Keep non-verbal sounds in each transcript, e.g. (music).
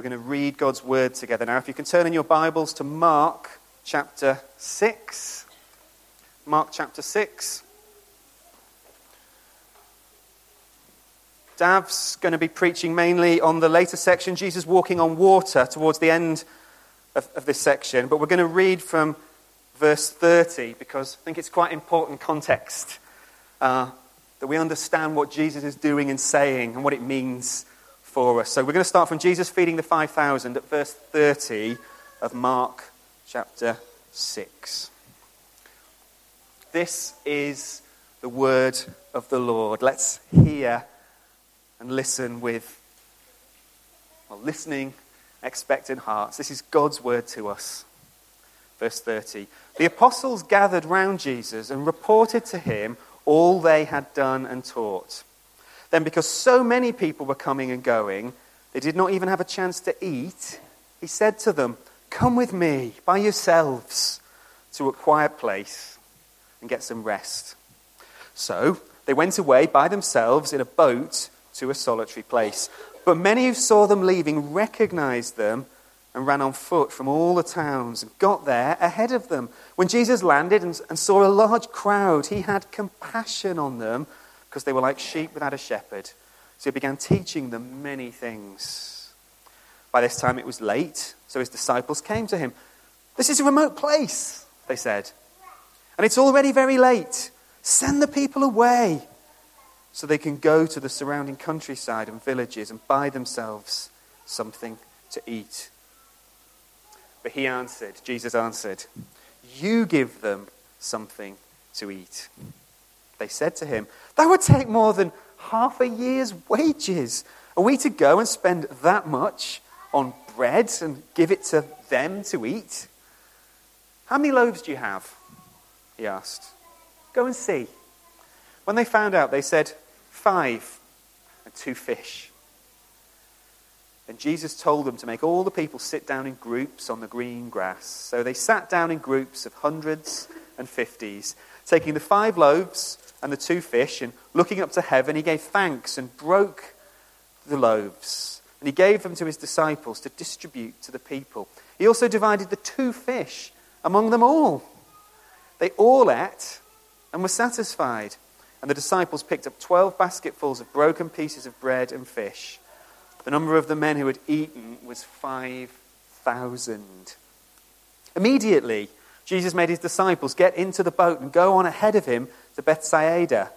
We're going to read God's word together. Now, if you can turn in your Bibles to Mark chapter 6. Mark chapter 6. Dav's going to be preaching mainly on the later section, Jesus walking on water, towards the end of, of this section. But we're going to read from verse 30 because I think it's quite important context uh, that we understand what Jesus is doing and saying and what it means for us. So we're going to start from Jesus feeding the 5,000 at verse 30 of Mark chapter 6. This is the word of the Lord. Let's hear and listen with well, listening, expectant hearts. This is God's word to us. Verse 30. The apostles gathered round Jesus and reported to him all they had done and taught. Then, because so many people were coming and going, they did not even have a chance to eat, he said to them, Come with me by yourselves to a quiet place and get some rest. So they went away by themselves in a boat to a solitary place. But many who saw them leaving recognized them and ran on foot from all the towns and got there ahead of them. When Jesus landed and, and saw a large crowd, he had compassion on them because they were like sheep without a shepherd. So he began teaching them many things. By this time it was late, so his disciples came to him. This is a remote place, they said, and it's already very late. Send the people away so they can go to the surrounding countryside and villages and buy themselves something to eat. But he answered, Jesus answered, You give them something to eat. They said to him, That would take more than half a year's wages. Are we to go and spend that much on bread and give it to them to eat? How many loaves do you have? He asked. Go and see. When they found out, they said, Five and two fish. And Jesus told them to make all the people sit down in groups on the green grass. So they sat down in groups of hundreds and fifties, taking the five loaves and the two fish, and looking up to heaven, he gave thanks and broke the loaves. And he gave them to his disciples to distribute to the people. He also divided the two fish among them all. They all ate and were satisfied. And the disciples picked up twelve basketfuls of broken pieces of bread and fish. The number of the men who had eaten was 5,000. Immediately, Jesus made his disciples get into the boat and go on ahead of him to Bethsaida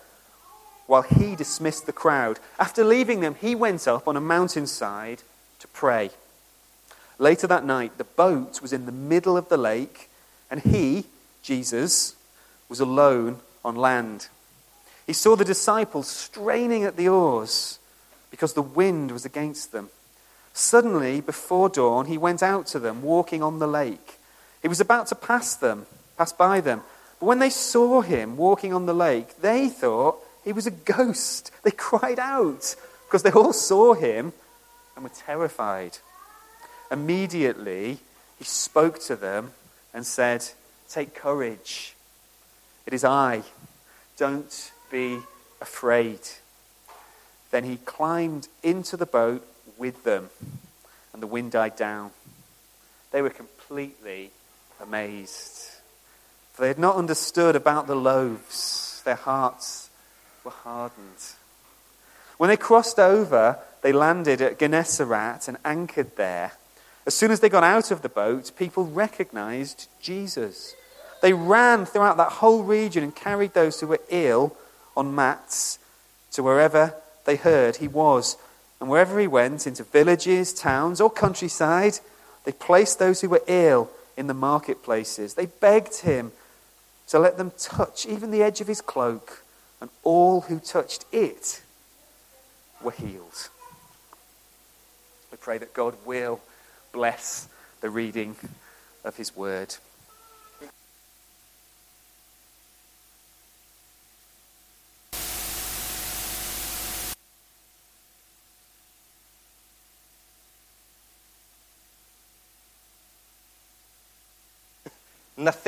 while he dismissed the crowd. After leaving them, he went up on a mountainside to pray. Later that night, the boat was in the middle of the lake, and he, Jesus, was alone on land. He saw the disciples straining at the oars because the wind was against them. Suddenly, before dawn, he went out to them, walking on the lake. He was about to pass them, pass by them. But when they saw him walking on the lake, they thought he was a ghost. They cried out because they all saw him and were terrified. Immediately, he spoke to them and said, Take courage. It is I. Don't be afraid. Then he climbed into the boat with them, and the wind died down. They were completely amazed. For they had not understood about the loaves, their hearts were hardened. When they crossed over, they landed at Gennesaret and anchored there. As soon as they got out of the boat, people recognized Jesus. They ran throughout that whole region and carried those who were ill on mats to wherever they heard he was. And wherever he went, into villages, towns, or countryside, they placed those who were ill in the marketplaces. They begged him to let them touch even the edge of his cloak, and all who touched it were healed. We pray that God will bless the reading of his word.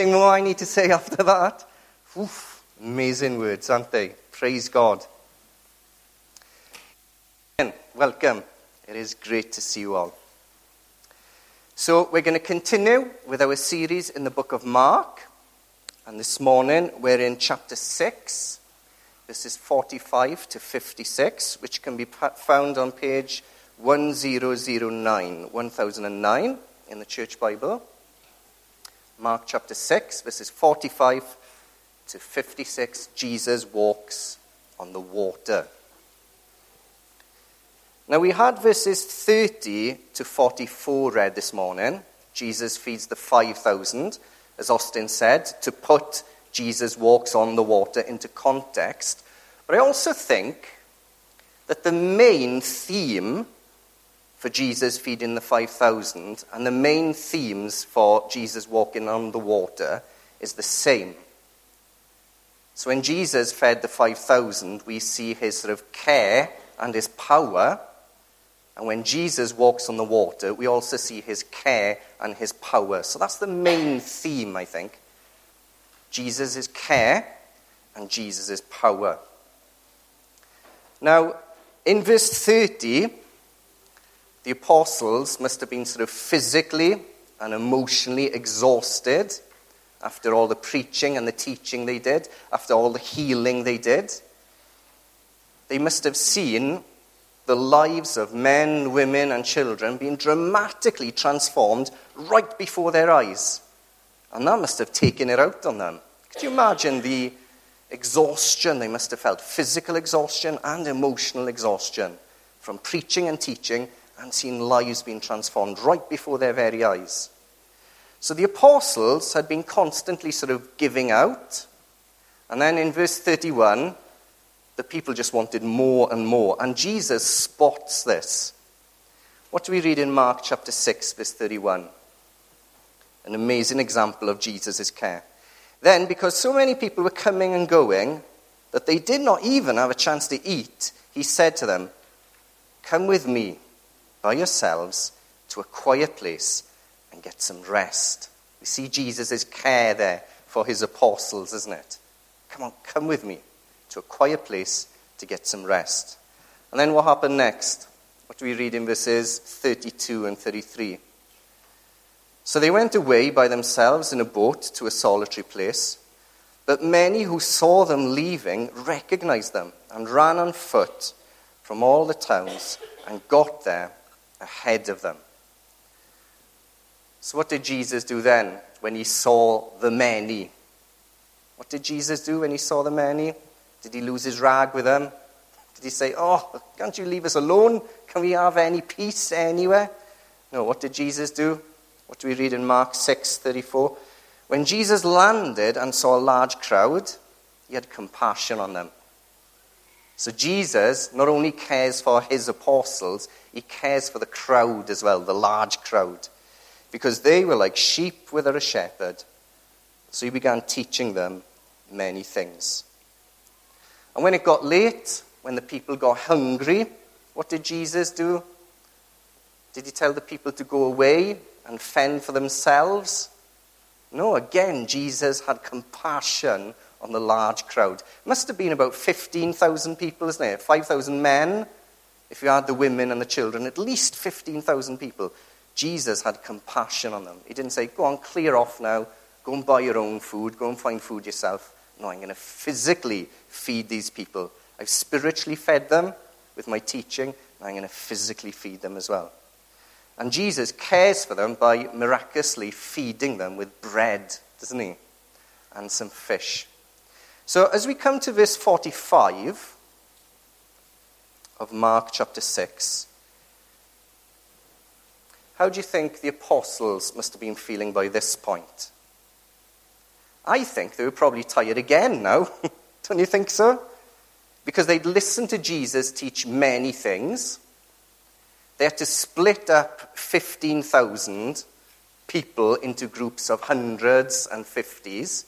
More I need to say (laughs) after that. Oof, amazing words, aren't they? Praise God. And welcome. It is great to see you all. So, we're going to continue with our series in the book of Mark. And this morning, we're in chapter 6. This is 45 to 56, which can be found on page 1009, 1009 in the Church Bible. Mark chapter 6, verses 45 to 56. Jesus walks on the water. Now, we had verses 30 to 44 read this morning. Jesus feeds the 5,000, as Austin said, to put Jesus walks on the water into context. But I also think that the main theme for Jesus feeding the 5,000 and the main themes for Jesus walking on the water is the same. So when Jesus fed the 5,000, we see his sort of care and his power and when Jesus walks on the water, we also see his care and his power. So that's the main theme, I think. Jesus' is care and Jesus' is power. Now, in verse 30, the apostles must have been sort of physically and emotionally exhausted after all the preaching and the teaching they did, after all the healing they did. They must have seen the lives of men, women, and children being dramatically transformed right before their eyes. And that must have taken it out on them. Could you imagine the exhaustion they must have felt physical exhaustion and emotional exhaustion from preaching and teaching and seen lives being transformed right before their very eyes? So the apostles had been constantly sort of giving out. And then in verse 31, the people just wanted more and more. And Jesus spots this. What do we read in Mark chapter 6, verse 31? An amazing example of Jesus' care. Then, because so many people were coming and going that they did not even have a chance to eat, he said to them, Come with me by yourselves to a quiet place and get some rest. We see Jesus' care there for his apostles, isn't it? Come on, come with me to a quiet place to get some rest. And then what happened next? What do we read in verses 32 and 33? So they went away by themselves in a boat to a solitary place. But many who saw them leaving recognized them and ran on foot from all the towns and got there ahead of them. So, what did Jesus do then when he saw the many? What did Jesus do when he saw the many? Did he lose his rag with them? Did he say, Oh, can't you leave us alone? Can we have any peace anywhere? No, what did Jesus do? What do we read in Mark 6 34? When Jesus landed and saw a large crowd, he had compassion on them. So Jesus not only cares for his apostles, he cares for the crowd as well, the large crowd, because they were like sheep without a shepherd. So he began teaching them many things. And when it got late, when the people got hungry, what did Jesus do? Did he tell the people to go away and fend for themselves? No, again, Jesus had compassion on the large crowd. Must have been about 15,000 people, isn't it? 5,000 men, if you add the women and the children, at least 15,000 people. Jesus had compassion on them. He didn't say, Go on, clear off now. Go and buy your own food. Go and find food yourself. No, I'm going to physically feed these people. I've spiritually fed them with my teaching, and I'm going to physically feed them as well. And Jesus cares for them by miraculously feeding them with bread, doesn't he? And some fish. So as we come to verse 45 of Mark chapter 6, how do you think the apostles must have been feeling by this point? I think they were probably tired again now. (laughs) Don't you think so? Because they'd listened to Jesus teach many things. They had to split up 15,000 people into groups of hundreds and fifties.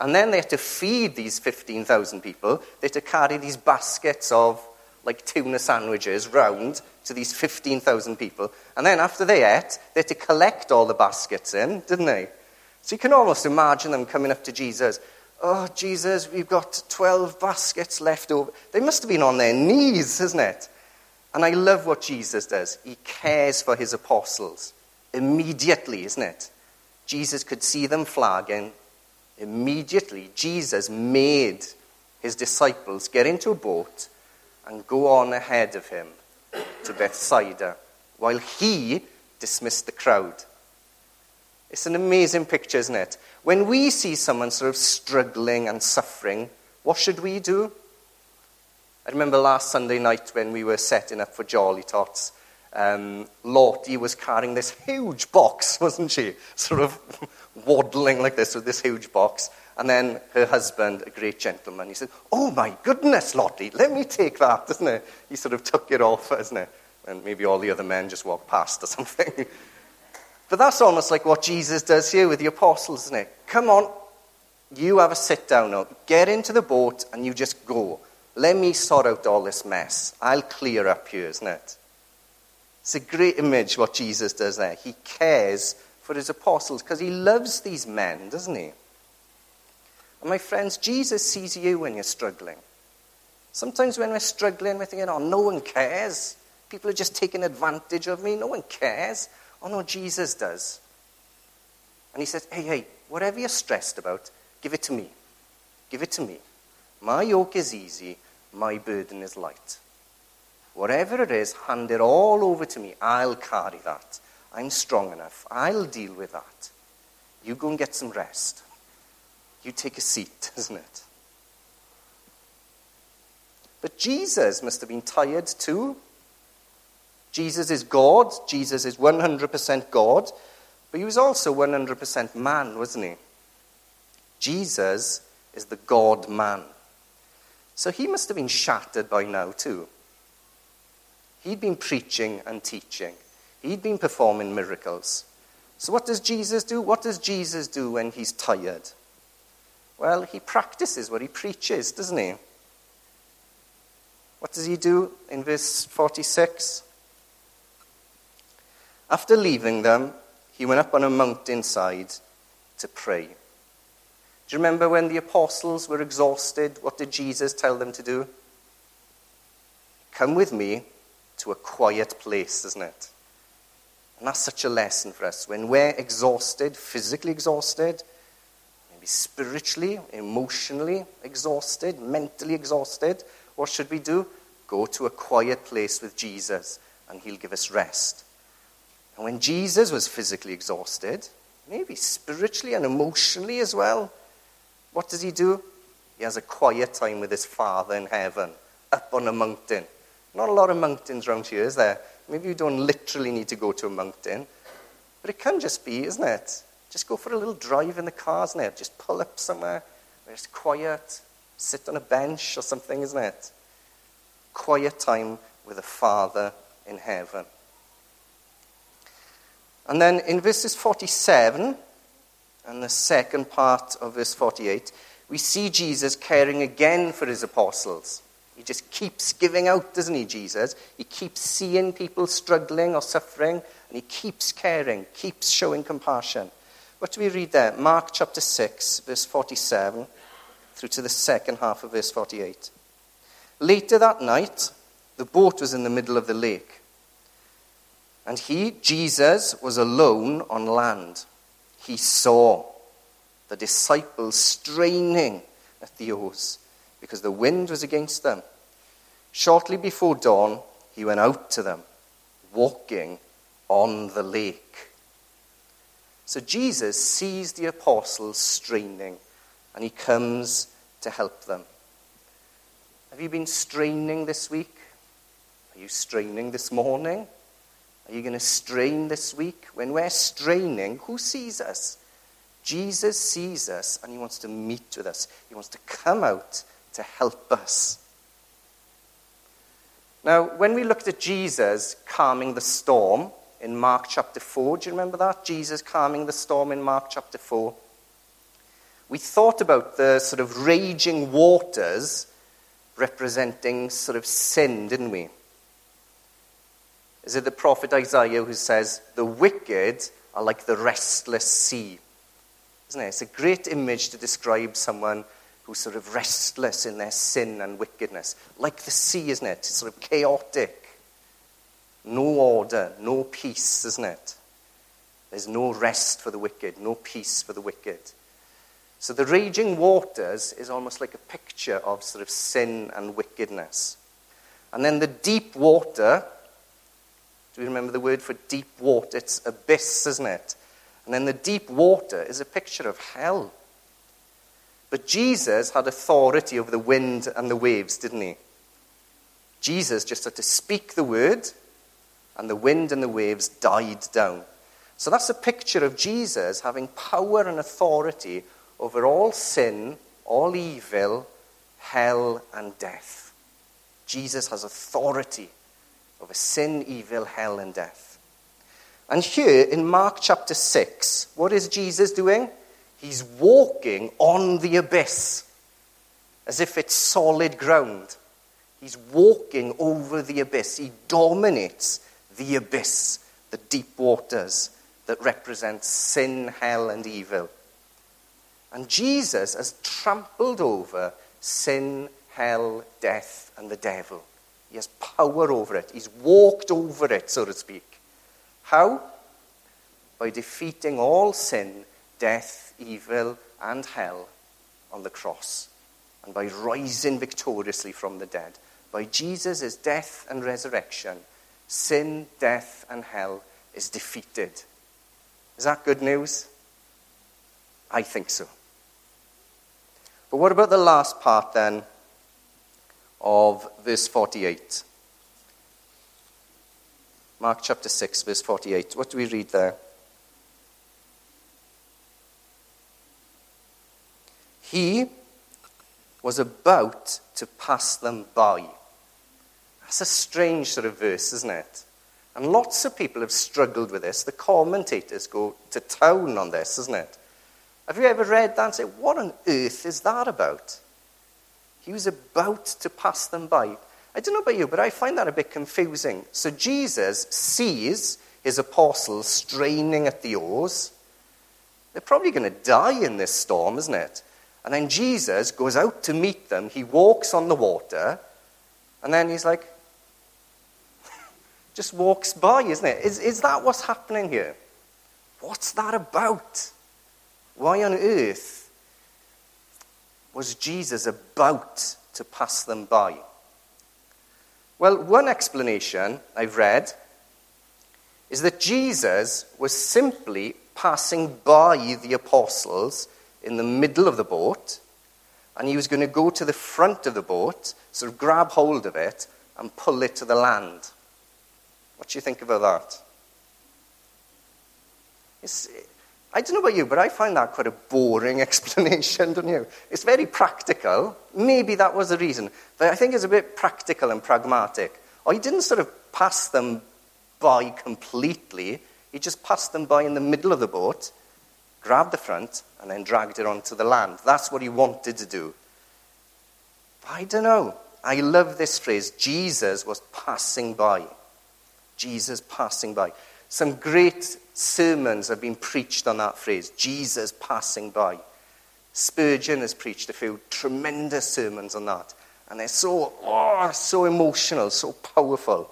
And then they had to feed these 15,000 people. They had to carry these baskets of like tuna sandwiches round to these 15,000 people. And then after they ate, they had to collect all the baskets in, didn't they? So you can almost imagine them coming up to Jesus. Oh, Jesus, we've got 12 baskets left over. They must have been on their knees, isn't it? And I love what Jesus does. He cares for his apostles. Immediately, isn't it? Jesus could see them flagging. Immediately, Jesus made his disciples get into a boat and go on ahead of him to Bethsaida while he dismissed the crowd. It's an amazing picture, isn't it? When we see someone sort of struggling and suffering, what should we do? I remember last Sunday night when we were setting up for Jolly Tots, um, Lottie was carrying this huge box, (laughs) wasn't she? Sort of waddling like this with this huge box. And then her husband, a great gentleman, he said, Oh my goodness, Lottie, let me take that, (laughs) doesn't it? He sort of took it off, isn't it? And maybe all the other men just walked past or (laughs) something. but that's almost like what Jesus does here with the apostles, isn't it? Come on, you have a sit down now. Get into the boat and you just go. Let me sort out all this mess. I'll clear up here, isn't it? It's a great image what Jesus does there. He cares for his apostles because he loves these men, doesn't he? And my friends, Jesus sees you when you're struggling. Sometimes when we're struggling, we're thinking, oh, no one cares. People are just taking advantage of me. No one cares. Oh, no, Jesus does. And he says, hey, hey, whatever you're stressed about, give it to me. Give it to me. My yoke is easy, my burden is light. Whatever it is, hand it all over to me. I'll carry that. I'm strong enough. I'll deal with that. You go and get some rest you take a seat, (laughs) isn't it? But Jesus must have been tired too. Jesus is God. Jesus is 100% God. But he was also 100% man, wasn't he? Jesus is the God man. So he must have been shattered by now too. He'd been preaching and teaching, he'd been performing miracles. So, what does Jesus do? What does Jesus do when he's tired? Well, he practices what he preaches, doesn't he? What does he do in verse 46? After leaving them, he went up on a mountainside to pray. Do you remember when the apostles were exhausted? What did Jesus tell them to do? Come with me to a quiet place, isn't it? And that's such a lesson for us. When we're exhausted, physically exhausted, maybe spiritually, emotionally exhausted, mentally exhausted, what should we do? Go to a quiet place with Jesus and he'll give us rest. And when Jesus was physically exhausted, maybe spiritually and emotionally as well, what does he do? He has a quiet time with his Father in heaven, up on a mountain. Not a lot of mountains around here, is there? Maybe you don't literally need to go to a mountain, but it can just be, isn't it? Just go for a little drive in the cars now. Just pull up somewhere where it's quiet, sit on a bench or something, isn't it? Quiet time with the Father in heaven. And then in verses 47 and the second part of verse 48, we see Jesus caring again for his apostles. He just keeps giving out, doesn't he, Jesus? He keeps seeing people struggling or suffering, and he keeps caring, keeps showing compassion. What do we read there? Mark chapter 6, verse 47, through to the second half of verse 48. Later that night, the boat was in the middle of the lake. And he, Jesus, was alone on land. He saw the disciples straining at the oars because the wind was against them. Shortly before dawn, he went out to them, walking on the lake. So Jesus sees the apostles straining and he comes to help them. Have you been straining this week? Are you straining this morning? Are you going to strain this week? When we're straining, who sees us? Jesus sees us and he wants to meet with us. He wants to come out to help us. Now, when we looked at Jesus calming the storm, in Mark chapter 4. Do you remember that? Jesus calming the storm in Mark chapter 4. We thought about the sort of raging waters representing sort of sin, didn't we? Is it the prophet Isaiah who says, The wicked are like the restless sea? Isn't it? It's a great image to describe someone who's sort of restless in their sin and wickedness. Like the sea, isn't it? It's sort of chaotic. No order, no peace, isn't it? There's no rest for the wicked, no peace for the wicked. So the raging waters is almost like a picture of sort of sin and wickedness. And then the deep water, do you remember the word for deep water? It's abyss, isn't it? And then the deep water is a picture of hell. But Jesus had authority over the wind and the waves, didn't he? Jesus just had to speak the word, and the wind and the waves died down. So that's a picture of Jesus having power and authority over all sin, all evil, hell, and death. Jesus has authority over sin, evil, hell, and death. And here in Mark chapter 6, what is Jesus doing? He's walking on the abyss as if it's solid ground. He's walking over the abyss. He dominates the abyss, the deep waters that represent sin, hell, and evil. And Jesus has trampled over sin, hell, death, and the devil. He has power over it. He's walked over it, so to speak. How? By defeating all sin, death, evil, and hell on the cross, and by rising victoriously from the dead. By Jesus' death and resurrection, sin, death, and hell is defeated. Is that good news? I think so. But what about the last part then of verse 48? Mark chapter 6, verse 48. What do we read there? He was about to pass them by. That's a strange sort of verse, isn't it? And lots of people have struggled with this. The commentators go to town on this, isn't it? Have you ever read that and said, What on earth is that about? He was about to pass them by. I don't know about you, but I find that a bit confusing. So Jesus sees his apostles straining at the oars. They're probably going to die in this storm, isn't it? And then Jesus goes out to meet them. He walks on the water. And then he's like, (laughs) just walks by, isn't it? Is, is that what's happening here? What's that about? Why on earth was Jesus about to pass them by? Well, one explanation I've read is that Jesus was simply passing by the apostles in the middle of the boat, and he was going to go to the front of the boat, sort of grab hold of it, and pull it to the land. What do you think about that? It's, I don't know about you, but I find that quite a boring (laughs) explanation, don't you? It's very practical. Maybe that was the reason. But I think it's a bit practical and pragmatic. Or he didn't sort of pass them by completely. He just passed them by in the middle of the boat, grabbed the front, and then dragged it onto the land. That's what he wanted to do. I don't know. I love this phrase Jesus was passing by. Jesus passing by. Some great sermons have been preached on that phrase, Jesus passing by. Spurgeon has preached a few tremendous sermons on that. And they're so, oh, so emotional, so powerful.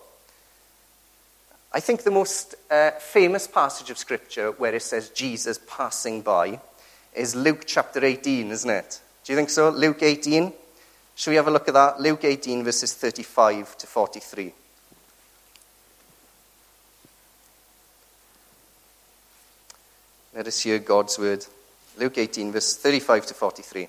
I think the most uh, famous passage of Scripture where it says Jesus passing by is Luke chapter 18, isn't it? Do you think so? Luke 18? Should we have a look at that? Luke 18, verses 35 to 43. Let us hear God's word. Luke 18, verse 35 to 43.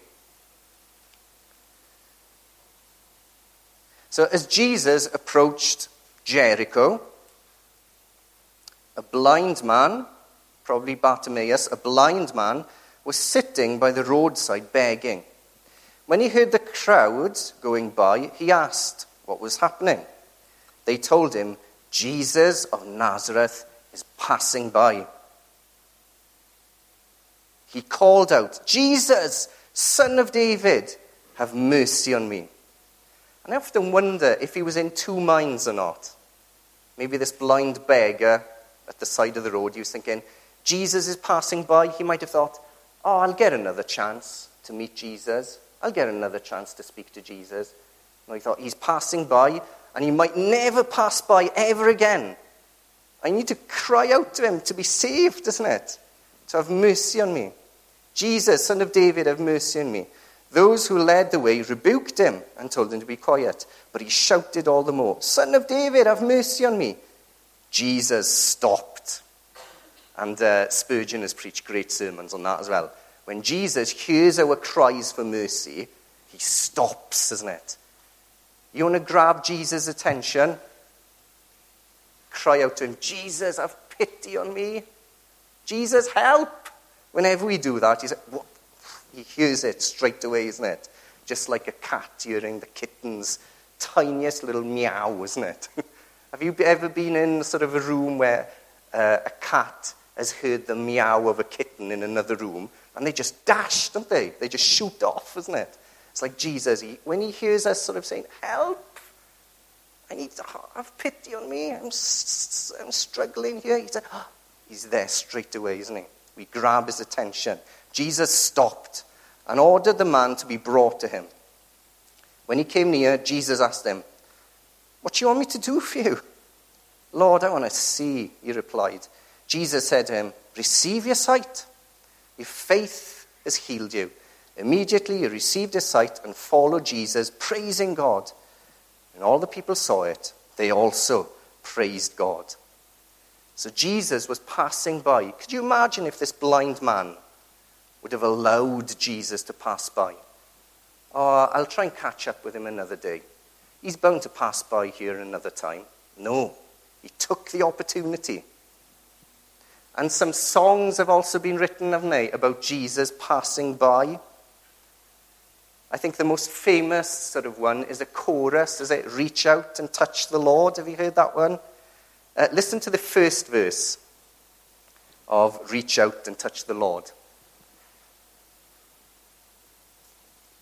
So, as Jesus approached Jericho, a blind man, probably Bartimaeus, a blind man, was sitting by the roadside begging. When he heard the crowds going by, he asked what was happening. They told him, Jesus of Nazareth is passing by. He called out, Jesus, son of David, have mercy on me. And I often wonder if he was in two minds or not. Maybe this blind beggar at the side of the road, he was thinking, Jesus is passing by. He might have thought, oh, I'll get another chance to meet Jesus. I'll get another chance to speak to Jesus. And he thought, he's passing by, and he might never pass by ever again. I need to cry out to him to be saved, doesn't it? To have mercy on me. Jesus, son of David, have mercy on me. Those who led the way rebuked him and told him to be quiet, but he shouted all the more, Son of David, have mercy on me. Jesus stopped. And uh, Spurgeon has preached great sermons on that as well. When Jesus hears our cries for mercy, he stops, doesn't it? You want to grab Jesus' attention? Cry out to him, Jesus, have pity on me. Jesus, help. Whenever we do that, he's like, he hears it straight away, isn't it? Just like a cat hearing the kitten's tiniest little meow, isn't it? (laughs) Have you ever been in sort of a room where uh, a cat has heard the meow of a kitten in another room and they just dash, don't they? They just shoot off, isn't it? It's like Jesus, he, when he hears us sort of saying, Help, I need to have pity on me, I'm, I'm struggling here. He's, like, oh, he's there straight away, isn't he? We grab his attention. Jesus stopped and ordered the man to be brought to him. When he came near, Jesus asked him, What do you want me to do for you? Lord, I want to see, he replied. Jesus said to him, Receive your sight. Your faith has healed you. Immediately he received his sight and followed Jesus, praising God. And all the people saw it. They also praised God. So Jesus was passing by. Could you imagine if this blind man would have allowed Jesus to pass by? Oh, I'll try and catch up with him another day. He's bound to pass by here another time. No, he took the opportunity. And some songs have also been written, haven't about Jesus passing by. I think the most famous sort of one is a chorus, is it? Reach out and touch the Lord. Have you heard that one? Uh, listen to the first verse of Reach Out and Touch the Lord.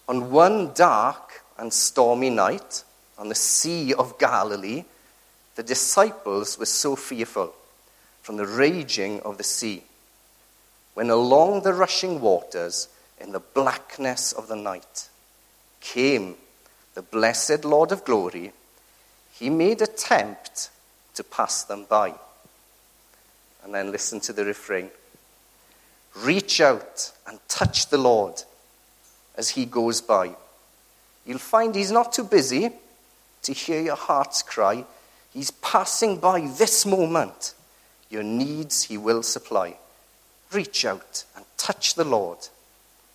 On one dark and stormy night on the Sea of Galilee, the disciples were so fearful from the raging of the sea, when along the rushing waters, in the blackness of the night, came the blessed Lord of glory, he made attempt to pass them by. And then listen to the refrain Reach out and touch the Lord as he goes by. You'll find he's not too busy to hear your heart's cry. He's passing by this moment. Your needs he will supply. Reach out and touch the Lord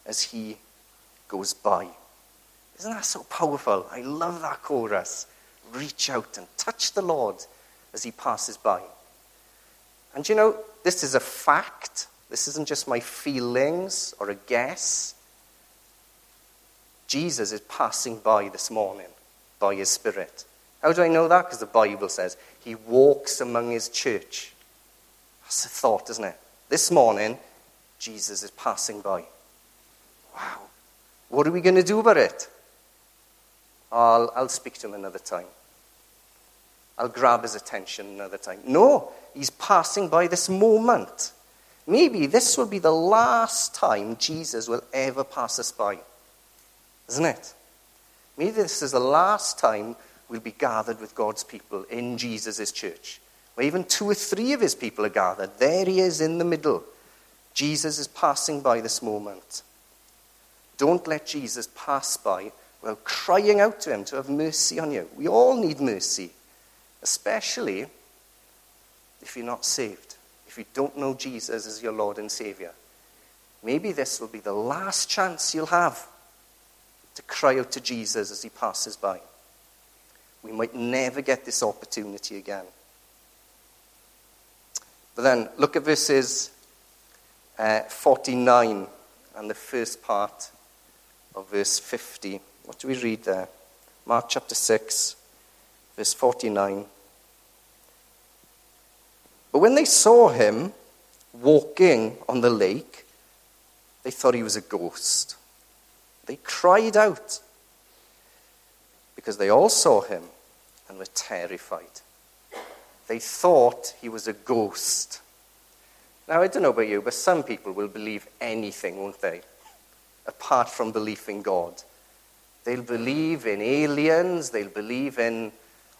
as he goes by. Isn't that so powerful? I love that chorus. Reach out and touch the Lord as he passes by. And you know, this is a fact. This isn't just my feelings or a guess. Jesus is passing by this morning by his Spirit. How do I know that? Because the Bible says he walks among his church. That's a thought, isn't it? This morning, Jesus is passing by. Wow. What are we going to do about it? I'll, I'll speak to him another time. I'll grab his attention another time. No, he's passing by this moment. Maybe this will be the last time Jesus will ever pass us by. Isn't it? Maybe this is the last time we'll be gathered with God's people in Jesus' church. Where even two or three of his people are gathered. There he is in the middle. Jesus is passing by this moment. Don't let Jesus pass by while crying out to him to have mercy on you. We all need mercy especially if you're not saved, if you don't know Jesus as your Lord and Savior. Maybe this will be the last chance you'll have to cry out to Jesus as he passes by. We might never get this opportunity again. But then look at verses uh, 49 and the first part of verse 50. What do we read there? Mark chapter 6, verse 49. But when they saw him walking on the lake, they thought he was a ghost. They cried out because they all saw him and were terrified. They thought he was a ghost. Now, I don't know about you, but some people will believe anything, won't they? Apart from belief in God. They'll believe in aliens, they'll believe in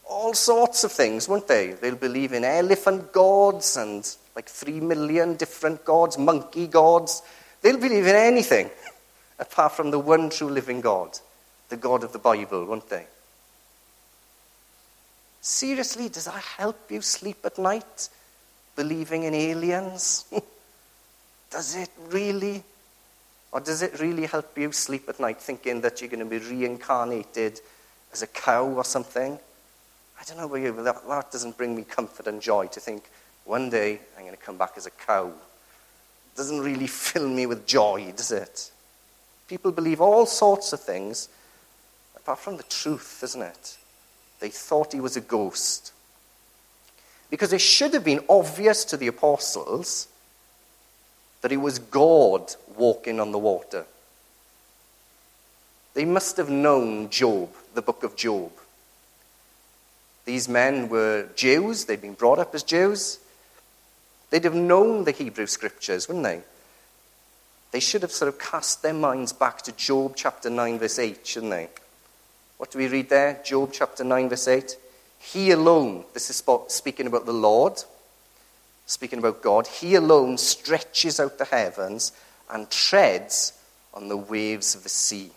all sorts of things, won't they? They'll believe in elephant gods and like three million different gods, monkey gods. They'll believe in anything (laughs) apart from the one true living God, the God of the Bible, won't they? Seriously, does that help you sleep at night? Believing in aliens? (laughs) does it really? Or does it really help you sleep at night thinking that you're going to be reincarnated as a cow or something? I don't know about you, but that, that doesn't bring me comfort and joy to think one day I'm going to come back as a cow. It doesn't really (laughs) fill me with joy, does it? People believe all sorts of things apart from the truth, isn't it? They thought he was a ghost. Because it should have been obvious to the apostles that it was God walking on the water. They must have known Job, the book of Job. These men were Jews, they'd been brought up as Jews. They'd have known the Hebrew scriptures, wouldn't they? They should have sort of cast their minds back to Job chapter 9, verse 8, shouldn't they? What do we read there? Job chapter 9, verse 8. He alone, this is speaking about the Lord, speaking about God, he alone stretches out the heavens and treads on the waves of the sea.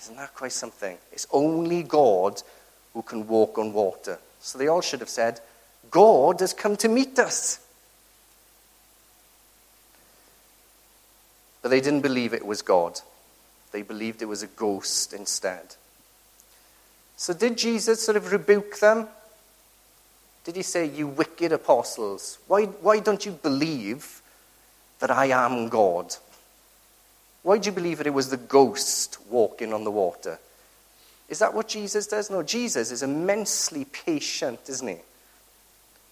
Isn't that quite something? It's only God who can walk on water. So they all should have said, God has come to meet us. But they didn't believe it was God. They believed it was a ghost instead. So, did Jesus sort of rebuke them? Did he say, You wicked apostles, why, why don't you believe that I am God? Why do you believe that it was the ghost walking on the water? Is that what Jesus does? No, Jesus is immensely patient, isn't he?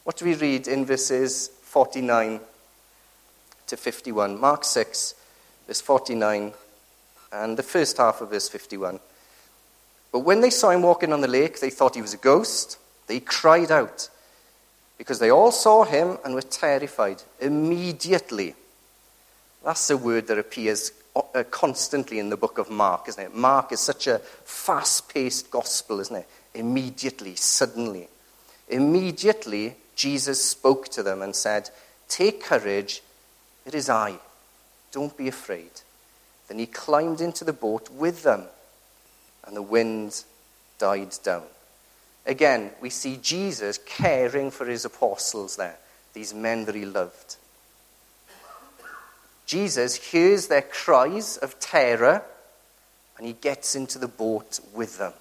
What do we read in verses 49 to 51? Mark 6, verse 49 and the first half of verse 51. But when they saw him walking on the lake, they thought he was a ghost. They cried out because they all saw him and were terrified. Immediately. That's the word that appears uh, constantly in the book of Mark, isn't it? Mark is such a fast paced gospel, isn't it? Immediately, suddenly. Immediately, Jesus spoke to them and said, Take courage, it is I. Don't be afraid. Then he climbed into the boat with them, and the wind died down. Again, we see Jesus caring for his apostles there, these men that he loved. Jesus hears their cries of terror and he gets into the boat with them.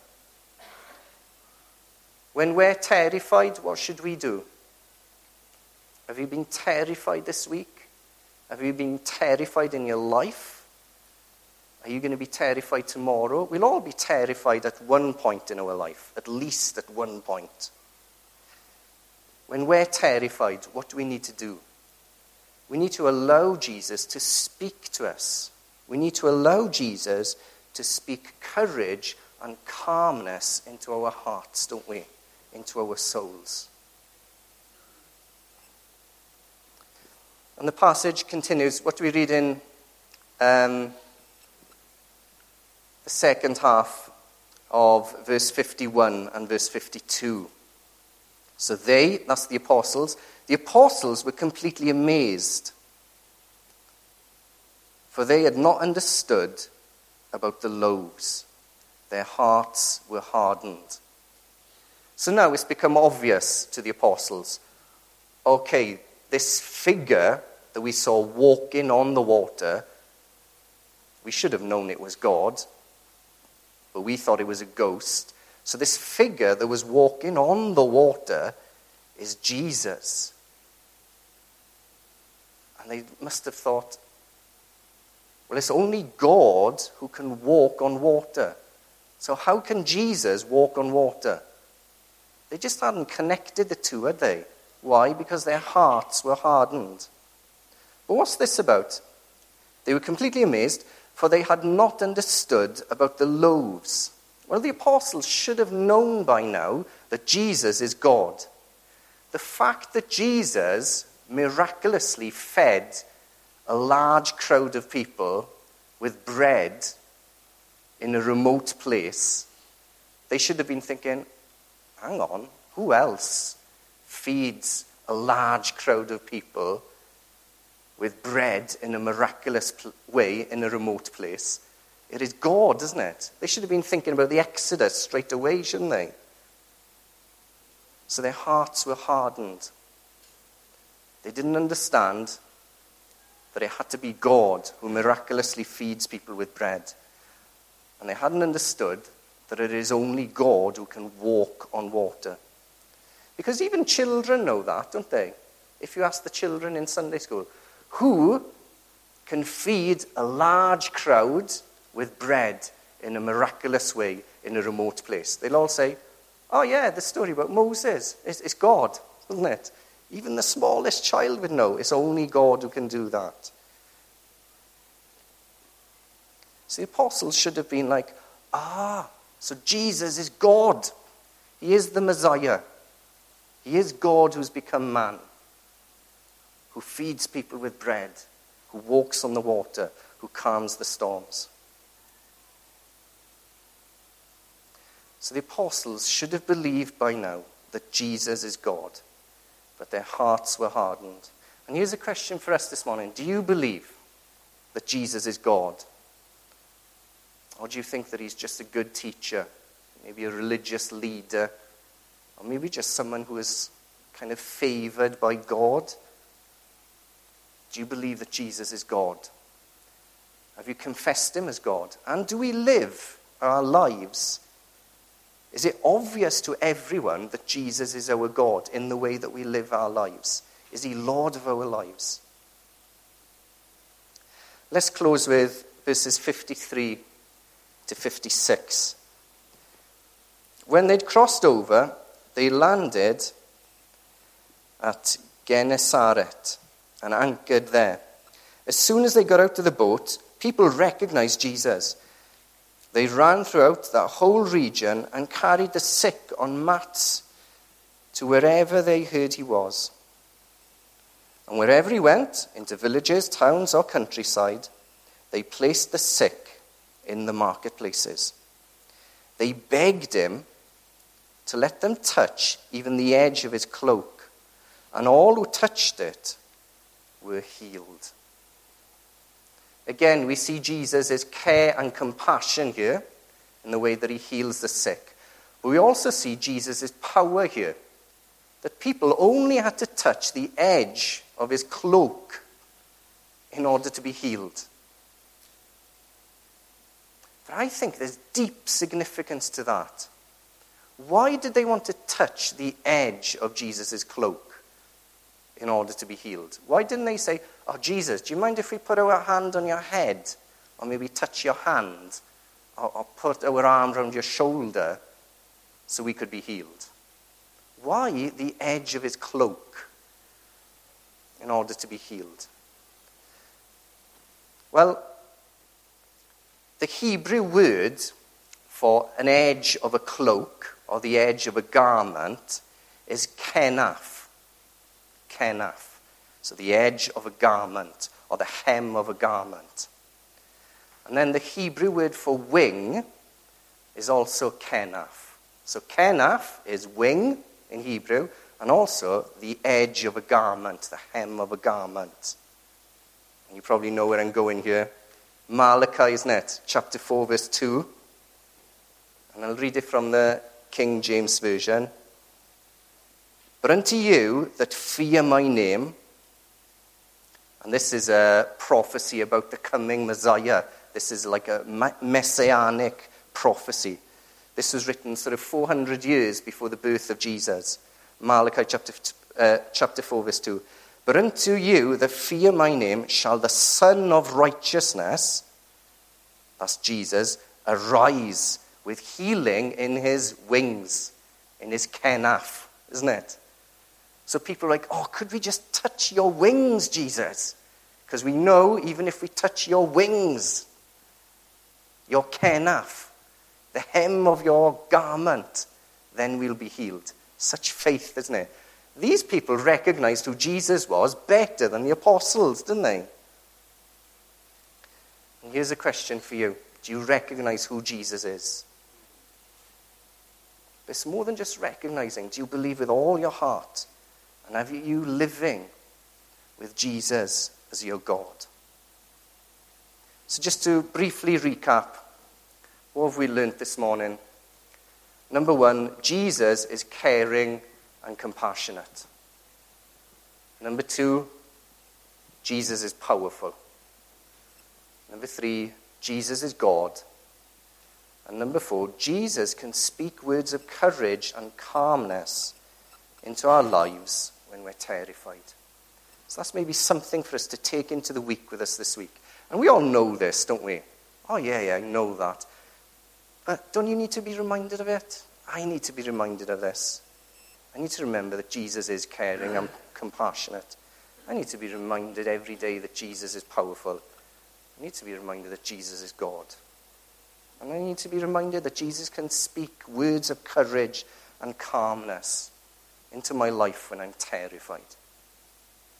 When we're terrified, what should we do? Have you been terrified this week? Have you been terrified in your life? Are you going to be terrified tomorrow? We'll all be terrified at one point in our life, at least at one point. When we're terrified, what do we need to do? We need to allow Jesus to speak to us. We need to allow Jesus to speak courage and calmness into our hearts, don't we? Into our souls. And the passage continues. What do we read in um, the second half of verse 51 and verse 52? So they, that's the apostles, the apostles were completely amazed, for they had not understood about the loaves. Their hearts were hardened. So now it's become obvious to the apostles okay, this figure that we saw walking on the water, we should have known it was God, but we thought it was a ghost. So, this figure that was walking on the water is Jesus. And they must have thought, well, it's only God who can walk on water. So, how can Jesus walk on water? They just hadn't connected the two, had they? Why? Because their hearts were hardened. But what's this about? They were completely amazed, for they had not understood about the loaves. Well, the apostles should have known by now that Jesus is God. The fact that Jesus miraculously fed a large crowd of people with bread in a remote place, they should have been thinking, hang on, who else feeds a large crowd of people with bread in a miraculous way in a remote place? It is God, isn't it? They should have been thinking about the Exodus straight away, shouldn't they? So their hearts were hardened. They didn't understand that it had to be God who miraculously feeds people with bread. And they hadn't understood that it is only God who can walk on water. Because even children know that, don't they? If you ask the children in Sunday school, who can feed a large crowd with bread in a miraculous way in a remote place? They'll all say, Oh, yeah, the story about Moses. It's, it's God, isn't it? Even the smallest child would know it's only God who can do that. So the apostles should have been like, ah, so Jesus is God. He is the Messiah. He is God who's become man, who feeds people with bread, who walks on the water, who calms the storms. So the apostles should have believed by now that Jesus is God but their hearts were hardened. And here's a question for us this morning Do you believe that Jesus is God? Or do you think that he's just a good teacher, maybe a religious leader, or maybe just someone who is kind of favored by God? Do you believe that Jesus is God? Have you confessed him as God? And do we live our lives is it obvious to everyone that Jesus is our God in the way that we live our lives? Is he Lord of our lives? Let's close with verses 53 to 56. When they'd crossed over, they landed at Gennesaret and anchored there. As soon as they got out of the boat, people recognized Jesus they ran throughout that whole region and carried the sick on mats to wherever they heard he was. And wherever he went, into villages, towns, or countryside, they placed the sick in the marketplaces. They begged him to let them touch even the edge of his cloak, and all who touched it were healed. Again, we see Jesus' care and compassion here in the way that he heals the sick. But we also see Jesus' power here. That people only had to touch the edge of his cloak in order to be healed. But I think there's deep significance to that. Why did they want to touch the edge of Jesus' cloak in order to be healed? Why didn't they say, Oh, Jesus, do you mind if we put our hand on your head? Or maybe touch your hand? Or, or put our arm around your shoulder so we could be healed? Why the edge of his cloak in order to be healed? Well, the Hebrew word for an edge of a cloak or the edge of a garment is kenaf. Kenaf. So the edge of a garment or the hem of a garment. And then the Hebrew word for wing is also kenaf. So kenaf is wing in Hebrew and also the edge of a garment, the hem of a garment. And you probably know where I'm going here. Malachi, isn't it? Chapter 4, verse 2. And I'll read it from the King James Version. But unto you that fear my name, and this is a prophecy about the coming Messiah. This is like a messianic prophecy. This was written sort of 400 years before the birth of Jesus. Malachi chapter, uh, chapter 4, verse 2. But unto you that fear my name shall the Sun of Righteousness, that's Jesus, arise with healing in his wings, in his kenaf, isn't it? So people are like, oh, could we just touch your wings, Jesus? Because we know even if we touch your wings, your kenaf, the hem of your garment, then we'll be healed. Such faith, isn't it? These people recognized who Jesus was better than the apostles, didn't they? And here's a question for you Do you recognize who Jesus is? But it's more than just recognizing do you believe with all your heart? And have you living with Jesus as your God? So, just to briefly recap, what have we learnt this morning? Number one, Jesus is caring and compassionate. Number two, Jesus is powerful. Number three, Jesus is God. And number four, Jesus can speak words of courage and calmness into our lives when we're terrified. So that's maybe something for us to take into the week with us this week. And we all know this, don't we? Oh, yeah, yeah, I know that. But don't you need to be reminded of it? I need to be reminded of this. I need to remember that Jesus is caring and compassionate. I need to be reminded every day that Jesus is powerful. I need to be reminded that Jesus is God. And I need to be reminded that Jesus can speak words of courage and calmness into my life when I'm terrified.